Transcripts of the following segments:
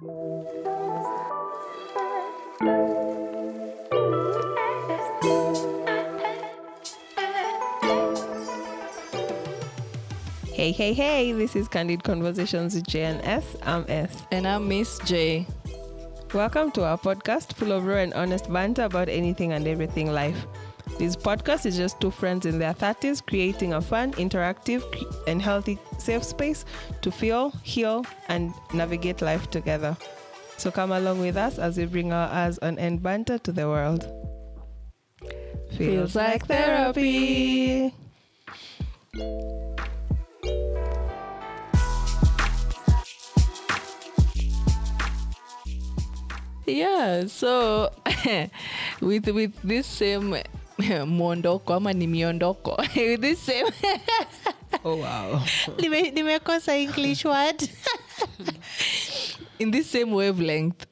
Hey, hey, hey, this is Candid Conversations with JNS. I'm S. And I'm Miss J. Welcome to our podcast full of raw and honest banter about anything and everything life. This podcast is just two friends in their 30s creating a fun, interactive, and healthy safe space to feel, heal, and navigate life together. So come along with us as we bring our eyes on end banter to the world. Feels like therapy. Yeah, so with with this same mwondoko ama ni miondoko. This same Oh, wow. Nime- nimekosa english word. In this same wavelength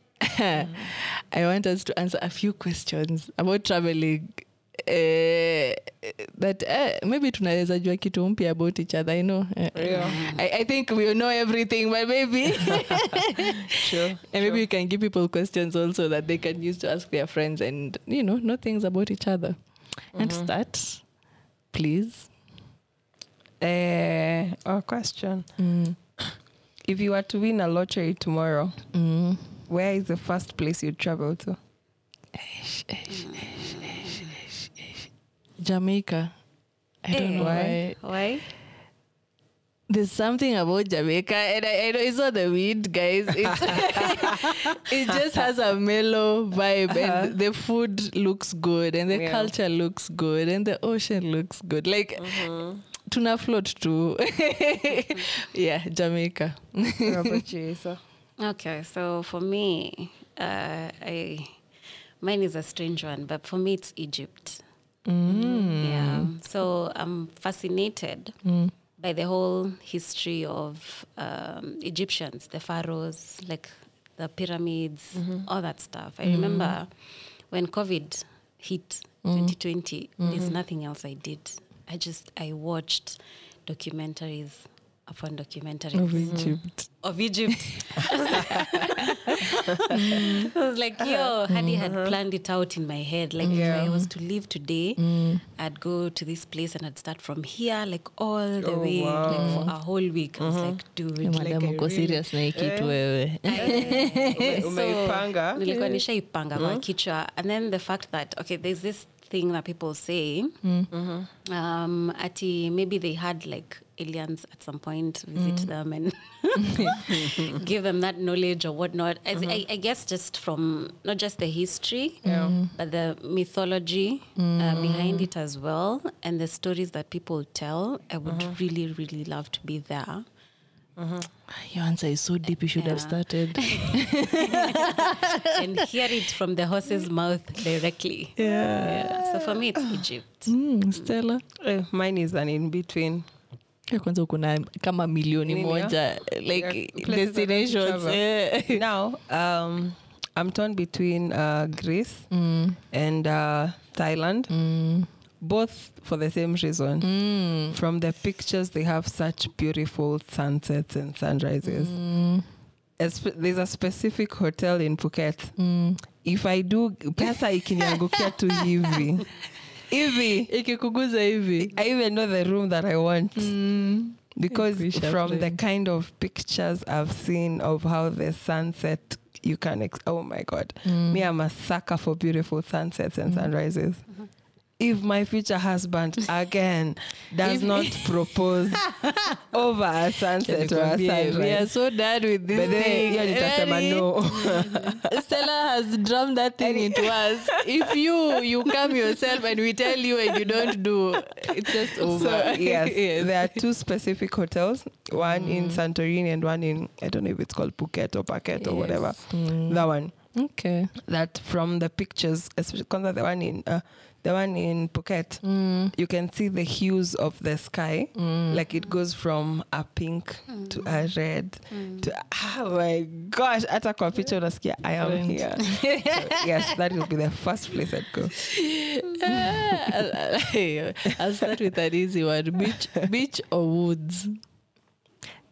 i want us to answer a few questions about traveling. Uh, that uh, maybe tunaweza jua kitu mpya about each other i know. Uh, Yeah. I, I think we'll know everything but maybe. Sure. and maybe you can give people questions also that they can use to ask their friends and you know know things about each other and start please Uh, our question. mm. If you were to win a lottery tomorrow, Mm. where is the first place you'd travel to? Jamaica. I don't know why. Why? There's something about Jamaica, and I, I know it's not the weed, guys. It's it just has a mellow vibe, and uh-huh. the food looks good, and the Yeah. culture looks good, and the ocean looks good. Like mm-hmm. tuna float too. yeah, Jamaica. What about you, Isa? Okay, so for me, uh, I mine is a strange one, but for me it's Egypt. Mm. Yeah. So I'm fascinated mm. By the whole history of um, Egyptians, the pharaohs, like the pyramids, mm-hmm. all that stuff. I mm-hmm. remember when COVID hit mm-hmm. 2020, there's nothing else I did. I just I watched documentaries upon documentaries Of Egypt. Of Egypt. I was like, yo, Hadi had planned it out in my head. Like, if I was to leave today, I'd go to this place and I'd start from here, like all the Oh, way, wow. like for a whole week. I was like, dude, like, Madam, uko really- serious na hii kitu wewe. Umeipanga? nilikuwa nishaipanga kwa kichwa and then the fact that okay there's this thing that people say um, ati maybe they had like aliens at some point visit mm. them and give them that knowledge or whatnot. As mm-hmm. I, I guess just from not just the history mm-hmm. but the mythology uh, mm-hmm. behind it as well and the stories that people tell i would really really love to be there. Your answer is so deep. You should have started. and hear it from the horse's mouth directly. Yeah. so for me it's egypt. Mm, mm. Stella. Eh, mine is an in between. Ya kwanza kuna kama milioni Nini, moja like destinations eh. now, um, I'm torn between uh, Greece Mm, and uh, Thailand, mm, both for the same reason. mm, From the pictures, they have such beautiful sunsets and sunrises. mm, As, There's a specific hotel in Phuket. mm. If I do, pesa ikiniangukia tu hivi. Hivi. ikikuguza hivi I even know the room that I want. Mm. because from the kind of pictures I've seen of how the sunset you can ex- oh my god me I'm a sucker for beautiful sunsets and sunrises if my future husband again does not propose over a sunset or a Nikwambie, we are so done with this but then thing. hiyo nitasema Yaani, no Stella has drummed that thing into us. If you you come yourself and we tell you and you don't do, it's just over. So yes, there are two specific hotels, one in Santorini and one in I don't know if it's called Phuket or Phuket or whatever. Mm. That one. Okay. That from the pictures, especially 'cause the one in uh, the one in Phuket, Mm. you can see the hues of the sky. Like it goes from a pink to a red to oh my gosh, hata kwa picha unasikia I am Friend. here. so, yes, that will be the first place I'd go. I'll, start with an easy one. Beach, beach or woods?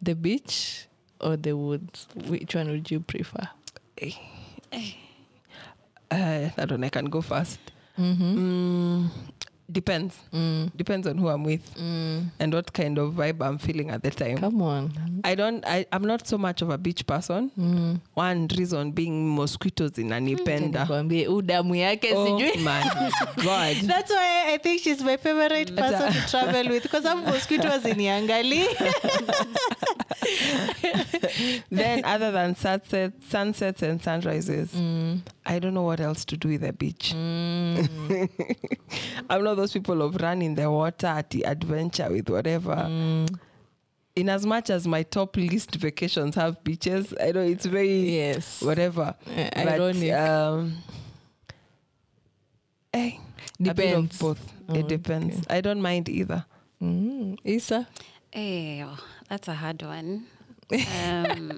The beach or the woods which one would you prefer Uh, that one I can go first. Mm-hmm. Mm, depends. mm. Depends on who I'm with Mm. and what kind of vibe I'm feeling at the time. come on I don't. I, I'm not so much of a beach person. mm. One reason being mosquitoes inanipenda. nikwambie u yake Oh sijui god. That's why I think she's my favorite person to travel with because I'm mosquitoes iniangali. then other than sunset, sunsets and sunrises, Mm. I don't know what else to do with the beach. I'm not those people of run in the water at the adventure with whatever. Mm. In as much as my top list vacations have beaches, I know it's very Yes. whatever. Uh, But, ironic. um, eh, a bit of Depends. both. Oh, it depends. I don't mind either. Mm. Isa? Hey, oh, that's a hard one. Um,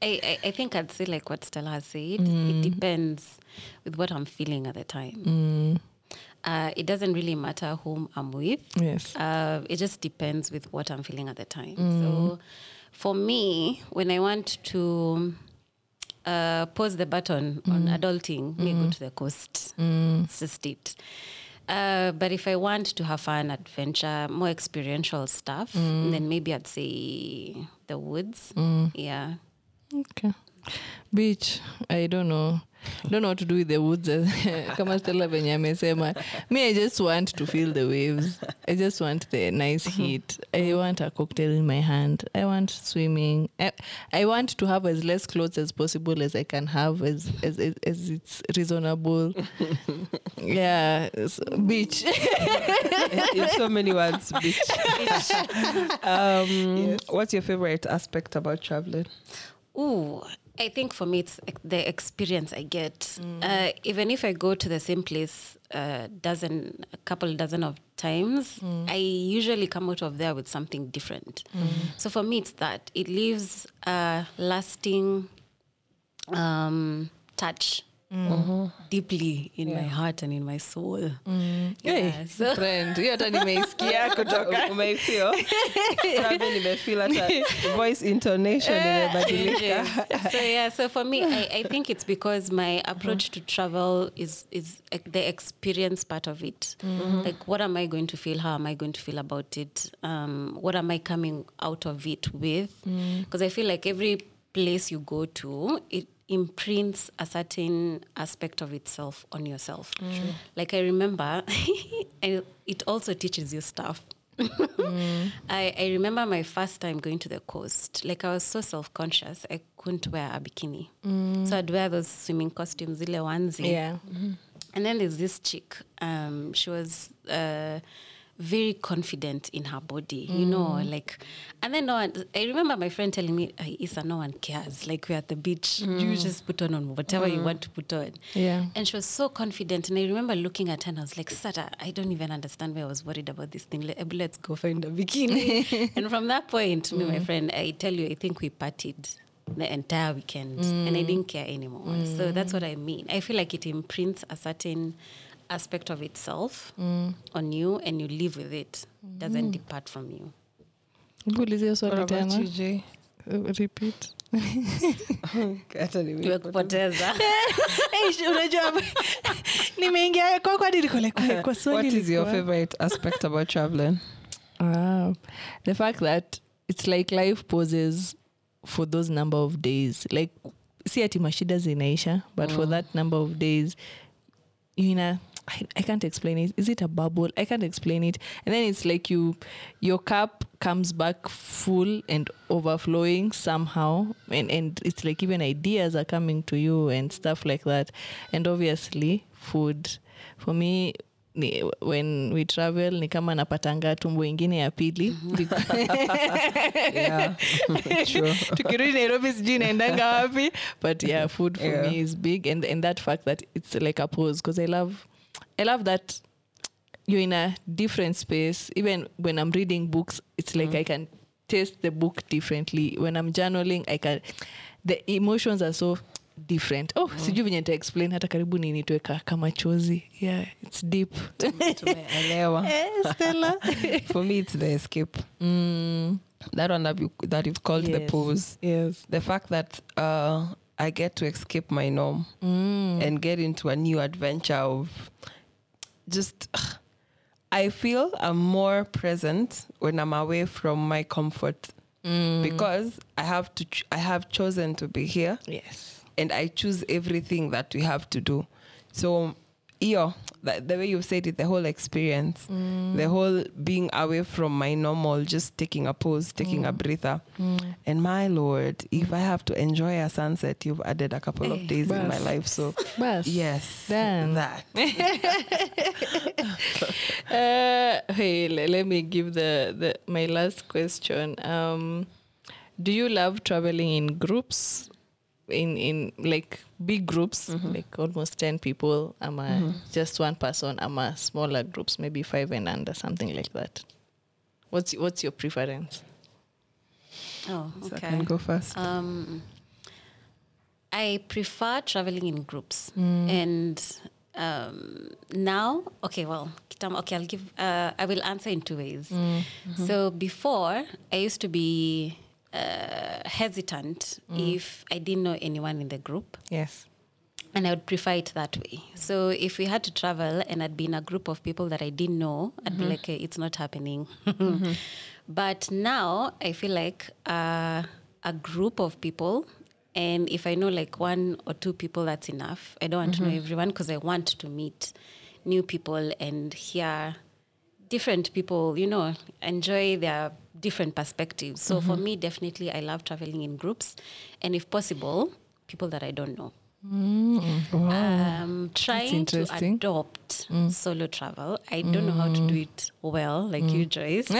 I, I, I think I'd say like what Stella has said. It depends with what I'm feeling at the time. Mm. Uh, it doesn't really matter whom I'm with. Yes. Uh, it just depends with what I'm feeling at the time. So for me, when I want to uh, pause the button on adulting, me go to the coast. It's just it. Uh, but if I want to have fun, adventure, more experiential stuff, then maybe I'd say the woods. Yeah. Okay. Beach, I don't know. Don't know what to do with the woods. Kama Stella venye amesema. Me, I just want to feel the waves. I just want the nice heat. I want a cocktail in my hand. I want swimming. I, I want to have as less clothes as possible as I can have as as, as, as it's reasonable. yeah. so- beach. In so many words, beach. um, What's your favorite aspect about traveling? Ooh, I think for me it's the experience I get. Uh, even if I go to the same place a dozen, a couple dozen of times, I usually come out of there with something different. So for me, it's that. It leaves a lasting um, touch Mm. Uh-huh. deeply in my heart and in my soul. Mm. Hey, Yeah, so- friend. hiyo hata nimeisikia kutoka. Umeifeel Travel nimefeel hata voice intonation imebadilika. So yeah so for me I, I think it's because my approach to travel is is like the experience part of it. Mm-hmm. Like what am i going to feel? How am i going to feel about it? Um, what am i coming out of it with? Mm. Because i feel like every place you go to it imprints a certain aspect of itself on yourself like i remember and it also teaches you stuff I, I remember my first time going to the coast. Like I was so self conscious, I couldn't wear a bikini. So I'd wear those swimming costumes, ile onesie. yeah And then there's this chick. Um, she was uh, very confident in her body, you know, mm. like. And then no one. I remember my friend telling me, "Ay, "Isa, no one cares. Like we're at the beach, you mm. just put on, on whatever you mm. want to put on." Yeah. And she was so confident, and I remember looking at her and I was like, "Sata, I don't even understand why I was worried about this thing. Let, let's go find a bikini." and from that point, me, my friend, I tell you, I think we partied the entire weekend and I didn't care anymore. So that's what I mean. I feel like it imprints a certain aspect of itself on you and you live with it. Doesn't depart from you. Ulizia swali tena you, Jay? Repeat Nimekupoteza. Unajua nimeingia kwako hadi niko like, kwa- kwa swali What is your favorite aspect about traveling? Ah, the fact that it's like life poses for those number of days like si ati mashida zinaisha but for that number of days you know I, I can't explain it. Is it a bubble? I can't explain it. And then it's like you your cup comes back full and overflowing somehow. And, and it's like even ideas are coming to you and stuff like that. And obviously food. For me ni, when we travel ni kama napatanga tumbo ingine ya pili. Tukirudi nairobi sijui naendanga wapi. But yeah food for Yeah. me is big. And, and that fact that it's like a pose because i love i love that you're in a different space even when i'm reading books it's like i can taste the book differently when i'm journaling i can the emotions are so different oh sijui venye nitaexplain hata karibu ninitwe ka, kama chozi yeah it's deep Tumeelewa. Eh, Stella. For me, it's the escape. mm, that one that, you, that you've called the pose Yes. the fact that uh, i get to escape my norm Mm. and get into a new adventure of just i feel i'm more present when i'm away from my comfort Mm. because i have to ch- i have chosen to be here Yes. and I choose everything that we have to do. So, yo, the way you said it, the whole experience, the whole being away from my normal, just taking a pause, taking a breather. And my lord, if I have to enjoy a sunset, you've added a couple of Eh, days in my life. So, Bas. yes, Done. that. Uh, hey, le- let me give the, the my last question. Um, do you love traveling in groups? In in like big groups, like almost ten people. I'm a just one person. I'm a smaller groups, maybe five and under, something like that. What's what's your preference? Oh, So I okay. can go first. Um, I prefer traveling in groups, and um, now, okay, well, okay, I'll give. Uh, I will answer in two ways. So before, I used to be uh, hesitant if I didn't know anyone in the group. Yes. And I would prefer it that way. So if we had to travel and I'd be in a group of people that I didn't know, I'd be like, hey, it's not happening. But now I feel like uh, a group of people, and if I know like one or two people, that's enough. I don't want to know everyone because I want to meet new people and hear different people, you know, enjoy their different perspectives. So for me, definitely, I love traveling in groups, and if possible, people that I don't know. Um, trying to interesting. adopt solo travel. I don't know how to do it well, like you, Joyce.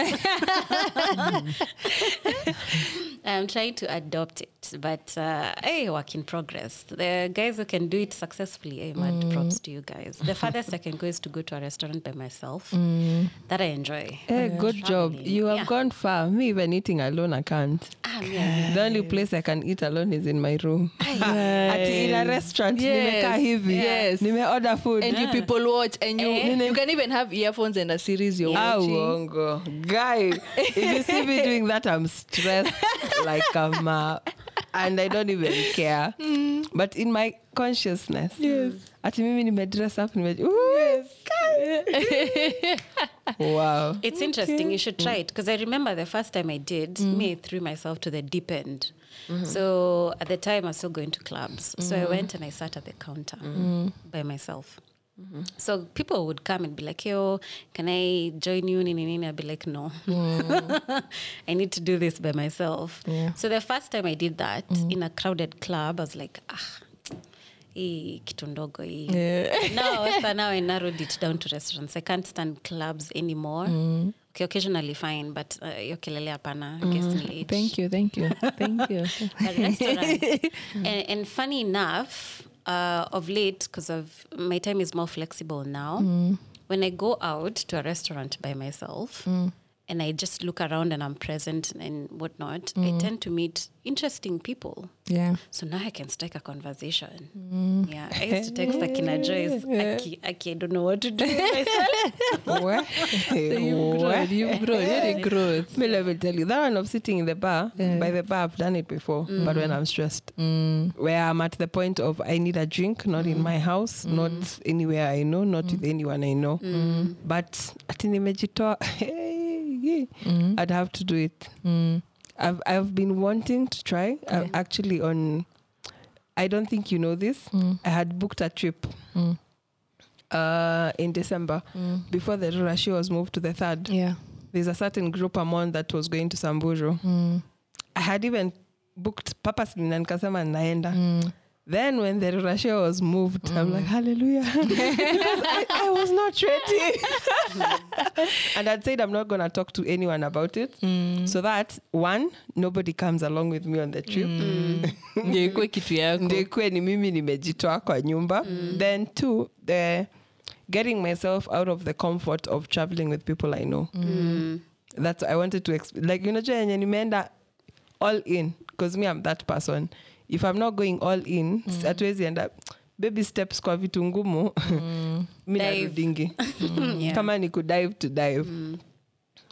I'm trying to adopt it, but uh, hey, work in progress. The guys who can do it successfully, hey, mad props to you guys. The farthest I can go is to go to a restaurant by myself. That I enjoy. Hey, good job. You have Yeah. gone far. Me, even eating alone, I can't. Ah, yeah. The only place I can eat alone is in my room. Ati in a restaurant, Yes. nimekaa hivi. Yes. Nimeorder food. And you people watch, and you Eh. you can even have earphones and a series you're Ah, watching. uongo. Guy, if you see me doing that, I'm stressed like a ma. And I don't even care. Mm. But in my consciousness, yes. ati mimi nimedress up, nime, Ooh, wow. It's interesting. You should try it because I remember the first time I did, mm. me I threw myself to the deep end. Mm-hmm. So at the time, I was still going to clubs. So I mm. went and I sat at the counter by myself. So people would come and be like, "Yo, can I join you?" Nini, nini. I'd be like, "No, I need to do this by myself." Yeah. So the first time I did that in a crowded club, I was like, "Ah, hii kitu ndogo hii." Yeah. now, so now I narrowed it down to restaurants. I can't stand clubs anymore. Okay, occasionally fine, but uh, hiyo kelele hapana. Ni. Thank you, thank you, thank you. But restaurants. and, and funny enough, uh, of late, because of my time is more flexible now, when I go out to a restaurant by myself and I just look around and I'm present and whatnot, I mm. tend to meet interesting people. Yeah. So now I can strike a conversation. Mm. Yeah, I used to text Akina Joyce. Aki, Aki, I don't know what to do with myself. Where? You've grown, you've grown, very growth. Me, let me tell you, that one of sitting in the bar, by the bar, I've done it before, but mm. when I'm stressed, where I'm at the point of I need a drink, not in my house, not anywhere I know, not with anyone I know, but ati nimejitoa, mm. I'd have to do it. I've I've been wanting to try. i actually on. I don't think you know this. I had booked a trip uh, in December before the Rurashi was moved to the third Yeah. there's a certain group among that was going to Samburu. I had even booked purposely na nikasema naenda. Then when the Russia was moved, I'm like, hallelujah. I, I was not ready. and I'd said I'm not going to talk to anyone about it. So that, one, nobody comes along with me on the trip. Ndio ikuwe kitu yako. ndio ni mimi nimejitoa kwa nyumba then two the getting myself out of the comfort of traveling with people i know that's i wanted to exp- like unajua yenye nimeenda all in because me i'm that person if i'm not going all in hatuwezi mm. enda baby steps kwa vitu ngumu mm. mi Dive. narudingi Yeah. kama ni kudive to dive mm.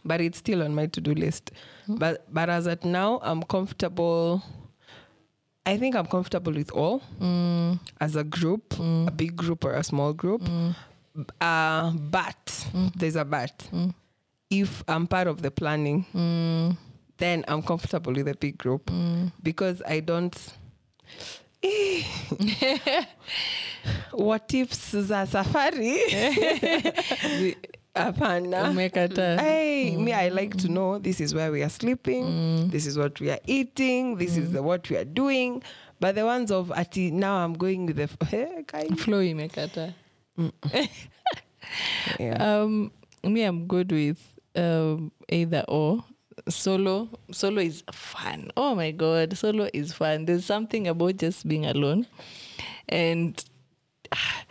but it's still on my to-do list. But but as at now, I'm comfortable. I think I'm comfortable with all Mm. as a group, a big group or a small group. B- Uh, but there's a but. If I'm part of the planning, Mm. then I'm comfortable with a big group because I don't. Eh. what ifs za safari? Hapana. Umekataa. hey me i like to know this is where we are sleeping this is what we are eating this is the, what we are doing. But the ones of ati now i'm going with the hey, guy. flow imekata. Yeah. um me i'm good with um either or solo solo is fun. Oh my god solo is fun. There's something about just being alone. And ah,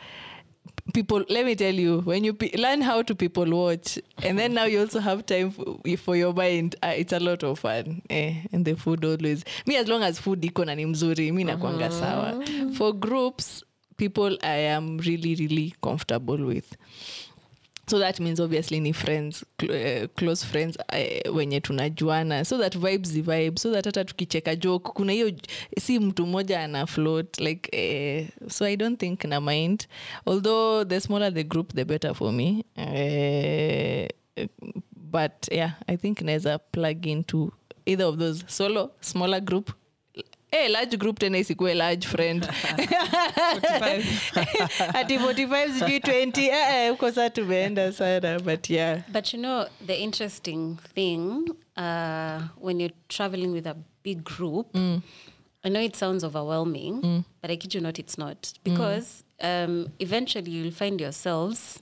people let me tell you when you pe- learn how to people watch and then now you also have time for, for your mind uh, it's a lot of fun. Eh, and the food always. Me as long as food iko na ni mzuri mi nakwanga sawa. For groups people i am really really comfortable with so that means obviously ni friends cl- uh, close friends uh, wenye tunajuana. So that vibes vibe. So that hata tukicheka joke kuna hiyo si mtu mmoja ana float like uh, so i don't think na mind. Although the smaller the group the better for me. Uh, but yeah i think naweza plug into either of those solo smaller group Eh, large group tena isikuwe large friend. ati 45 sijui 20 eh, eh, huko saa tumeenda sana but yeah. But you know, the interesting thing uh, when you're traveling with a big group, I know it sounds overwhelming, but I kid you not, it's not. Because um, eventually you'll find yourselves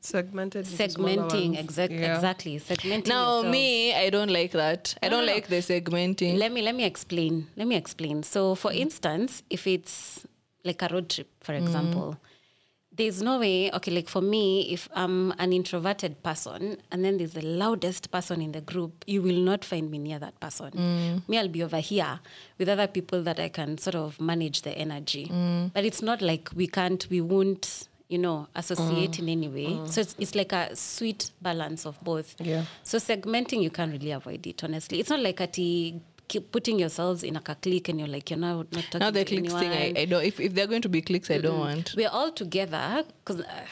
segmented segmenting. ones. Exact, Yeah. Exactly. Segmenting. now yourselves. me i don't like that i don't no, no. like the segmenting let me let me explain let me explain so for mm. instance if it's like a road trip for mm. example there's no way okay like for me if i'm an introverted person and then there's the loudest person in the group you will not find me near that person mm. me i'll be over here with other people that i can sort of manage the energy but it's not like we can't we won't you know associate mm. in any way mm. so it's, it's like a sweet balance of both Yeah. so segmenting, you can't really avoid it. Honestly, it's not like at keep putting yourselves in like a clique and you're like you're now not talking now the to cliques thing. I, I don't if, if they're going to be cliques i don't want We're all together because uh,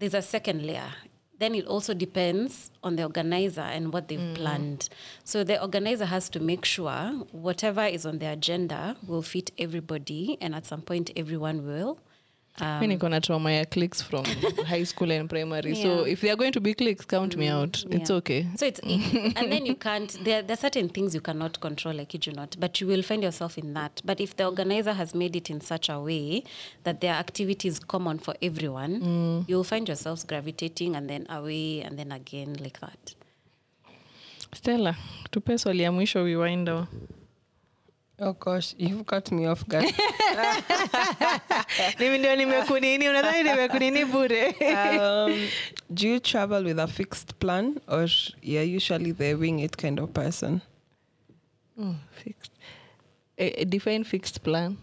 there's a second layer. Then it also depends on the organizer and what they've mm. planned. So the organizer has to make sure whatever is on the agenda will fit everybody, and at some point, everyone will. Mi niko na trauma ya clicks from high school and primary so if they are going to be clicks count me out it's Yeah. okay So it's and then you can't. There, there are certain things you cannot control, like you do not, but you will find yourself in that. But if the organizer has made it in such a way that there are activities common for everyone, you'll find yourselves gravitating and then away and then again like that. stella tupe swali ya mwisho we wind down Oh gosh, you've got me off guard. mimi ndio nimekunini unadhani nimekunini bure um, do you travel with a fixed plan or you're usually the wing it kind of person? Oh, fixed. Eh, define fixed plan.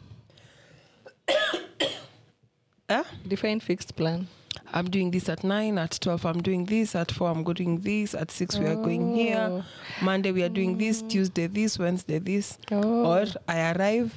Yeah? Define fixed plan. I'm doing this at nine, at 12, I'm doing this, at four, I'm doing this, at six, we are going here, Monday, we are doing this, Tuesday, this, Wednesday, this. Oh. Or I arrive,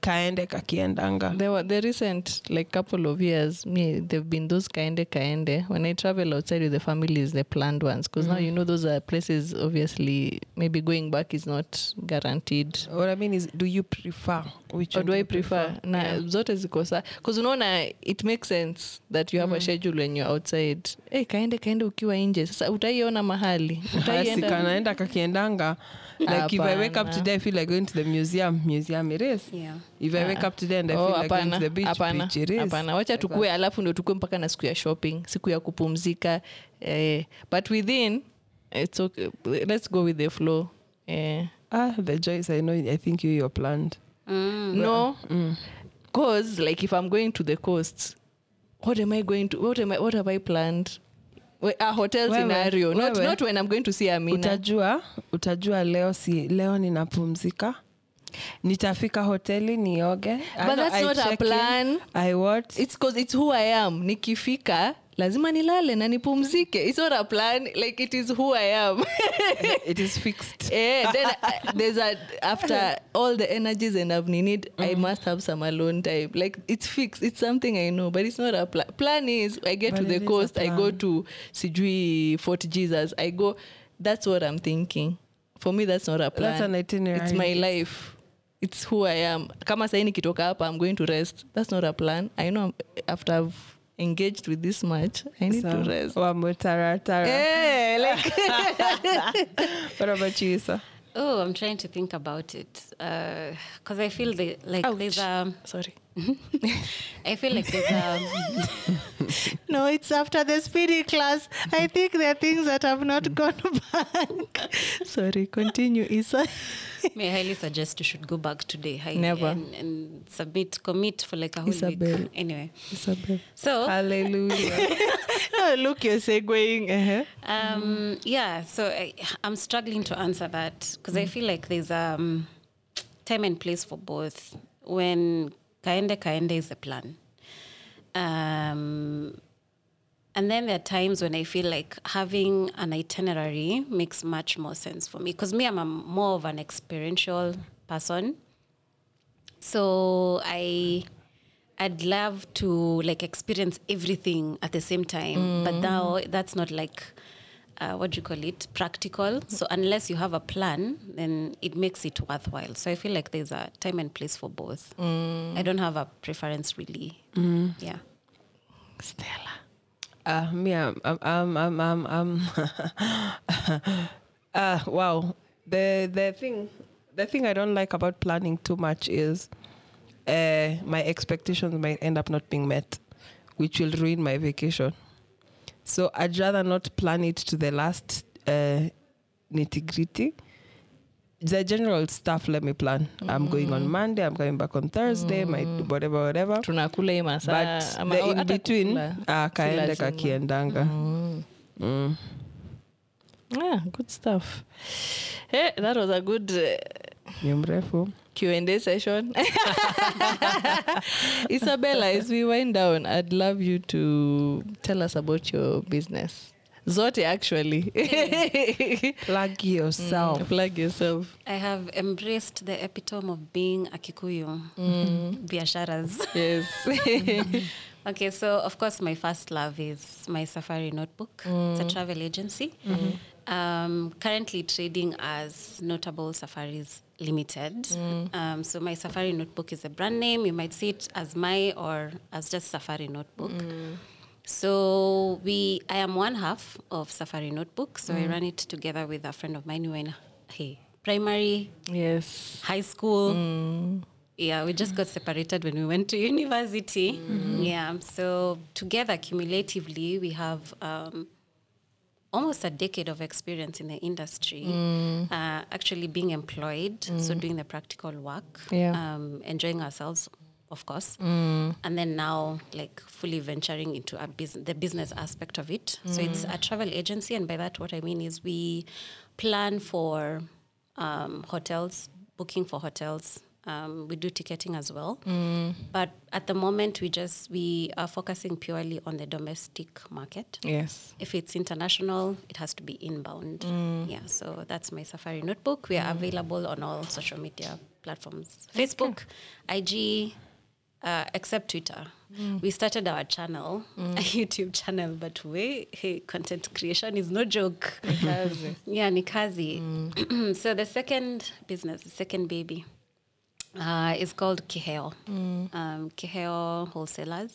kaende kakiendanga. There were the recent like couple of years, me they've been those kaende kaende. When I travel outside with the families, the planned ones, because now you know those are places. Obviously, maybe going back is not guaranteed. What I mean is, do you prefer? Which or do I prefer? Na zote ziko sa because unaona it makes sense that you have a schedule when you're outside. Hey, kaende kaende ukiwa nje sasa utaiona mahali Hasi kanaenda kakiendanga. Like if I wake up today, I feel like going to the museum. Museum it is. Yeah. If I wake up today and I Oh, like going to the beach, hapana, beach it is. hapana wacha tukue alafu ndo tukue mpaka na siku ya shopping siku ya kupumzika eh, but within it's okay. let's go with the flow eh. Ah, the joys I know. I think you you're planned. no cause like if i'm going to the coast what am i going to what am I, what have i planned a hotel Wewe, scenario not, not when i'm going to see amina utajua utajua leo si leo ninapumzika nitafika hoteli nioge But that's I not a check in. I what it's cause it's who i am nikifika lazima nilale na nipumzike it's not a plan like it is who i am it is fixed. yeah, then uh, there's a after all the energies and I've needed, I must have some alone time. Like it's fixed. It's something I know, but it's not a plan. Plan is I get But to the coast, I go to Sijui Fort Jesus. I go. That's what I'm thinking. For me, that's not a plan. That's an itinerary. It's my life. It's who I am. Kama sahi nikitoka hapa, I'm going to rest. That's not a plan. I know after I've engaged with this much, I need to rest. Wambo tara tara. Eh, like What about you, sir Oh, I'm trying to think about it because I feel the, like there's a. sorry. I feel like there's a. No, it's after the speedy class. I think there are things that have not gone back. Sorry, continue, Isa. may I highly suggest you should go back today. Highly, Never. And, and submit, commit for like a whole Isabel. week. Anyway, Isabel. so Hallelujah. Oh, look, you're segueing. Uh-huh. Um, yeah, so I, I'm struggling to answer that because I feel like there's um, time and place for both. When kaende kaende is the plan, um, and then there are times when I feel like having an itinerary makes much more sense for me because me, I'm a, more of an experiential person. So I I'd love to like experience everything at the same time, but now that's not like uh, what do you call it practical. So unless you have a plan, then it makes it worthwhile. So I feel like there's a time and place for both. I don't have a preference really. Yeah. Stella. Uh, me, I'm, I'm, I'm, I'm, I'm, uh, wow. The the thing, the thing I don't like about planning too much is, uh, my expectations might end up not being met, which will ruin my vacation. So I'd rather not plan it to the last uh, nitty gritty. The general stuff, let me plan. I'm going on Monday. I'm coming back on Thursday. My whatever, whatever. tunakula hii masaa but ama- the in between akaende ah, kakiendanga Mm. Ah, good stuff. Hey, that was a good uh, ni mrefu Q&A session. Isabella, as we wind down, I'd love you to tell us about your business. Zote, actually. plug yourself mm, Plug yourself. I have embraced the epitome of being a Kikuyu. Mm. Biasharas. Yes. Okay, so of course, my first love is my Safari Notebook. It's a mm. travel agency. Mm-hmm. Um, currently trading as Notable Safaris Limited. Mm. Um, so my Safari Notebook is a brand name. You might see it as my or as just Safari Notebook. Mm. So we, I am one half of Safari Notebook. So I mm. run it together with a friend of mine who in hey, primary, yes. high school. Yeah, we just got separated when we went to university. Mm-hmm. Yeah, so together, cumulatively, we have um, almost a decade of experience in the industry. Uh, actually, being employed, so doing the practical work, Yeah. um, enjoying ourselves, of course, and then now like fully venturing into a bus- the business aspect of it. So it's a travel agency, and by that, what I mean is we plan for um, hotels, booking for hotels. Um, we do ticketing as well, mm. but at the moment we just we are focusing purely on the domestic market. Yes. If it's international, it has to be inbound. Mm. Yeah, so that's my Safari notebook. We are mm. available on all social media platforms Facebook, IG, uh, except Twitter. We started our channel, a YouTube channel, but we, hey, content creation is no joke. yeah, Nikazi. so the second business, the second baby, uh, is called Kiheo. Um, Kiheo Wholesalers.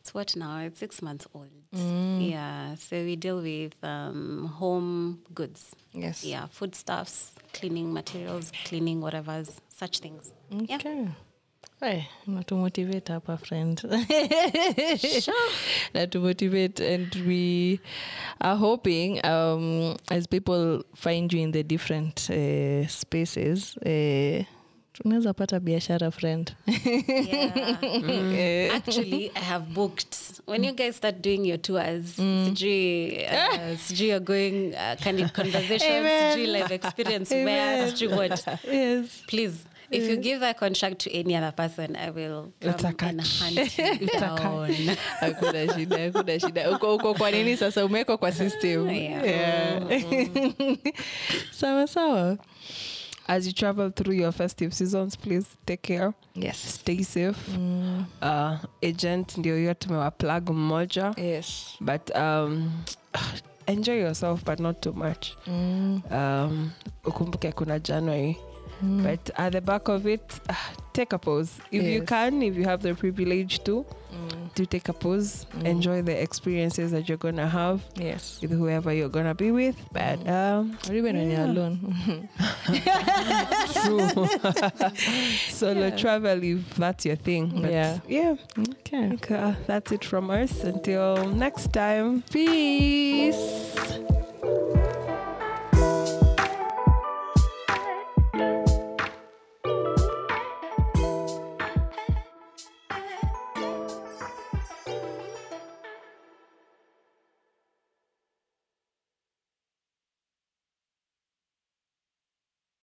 It's what now? It's six months old. Yeah. So we deal with um, home goods. Yes. Yeah, foodstuffs, cleaning materials, cleaning whatever's, such things. Yeah. Okay. Hey, natumotivate hapa friend sure. natumotivate and we are hoping um, as people find you in the different uh, spaces uh, tunaweza pata biashara friend. Yeah. mm. Actually, I have booked. When you guys start doing your tours, sijui, uh, sijui you're going uh, kind of conversation sijui live experience, where, sijui what. yes. Please, if you give that contract to any other person, I will hakuna shida hakuna shida. Uko, uko kwa nini sasa? Umewekwa kwa system. Yeah. Yeah. sawa sawa As you travel through your festive seasons, please take care. yes Stay safe. Uh, agent ndio hiyo tumewa plug mmoja. yes But um, enjoy yourself but not too much. mm. Um, ukumbuke kuna January. But at the back of it, uh, take a pause. If you can, if you have the privilege to, do take a pause. Enjoy the experiences that you're gonna have yes with whoever you're gonna be with. But um, or even when you're alone true. Solo travel if that's your thing. But Yeah. yeah. okay uh, that's it from us. Until next time. peace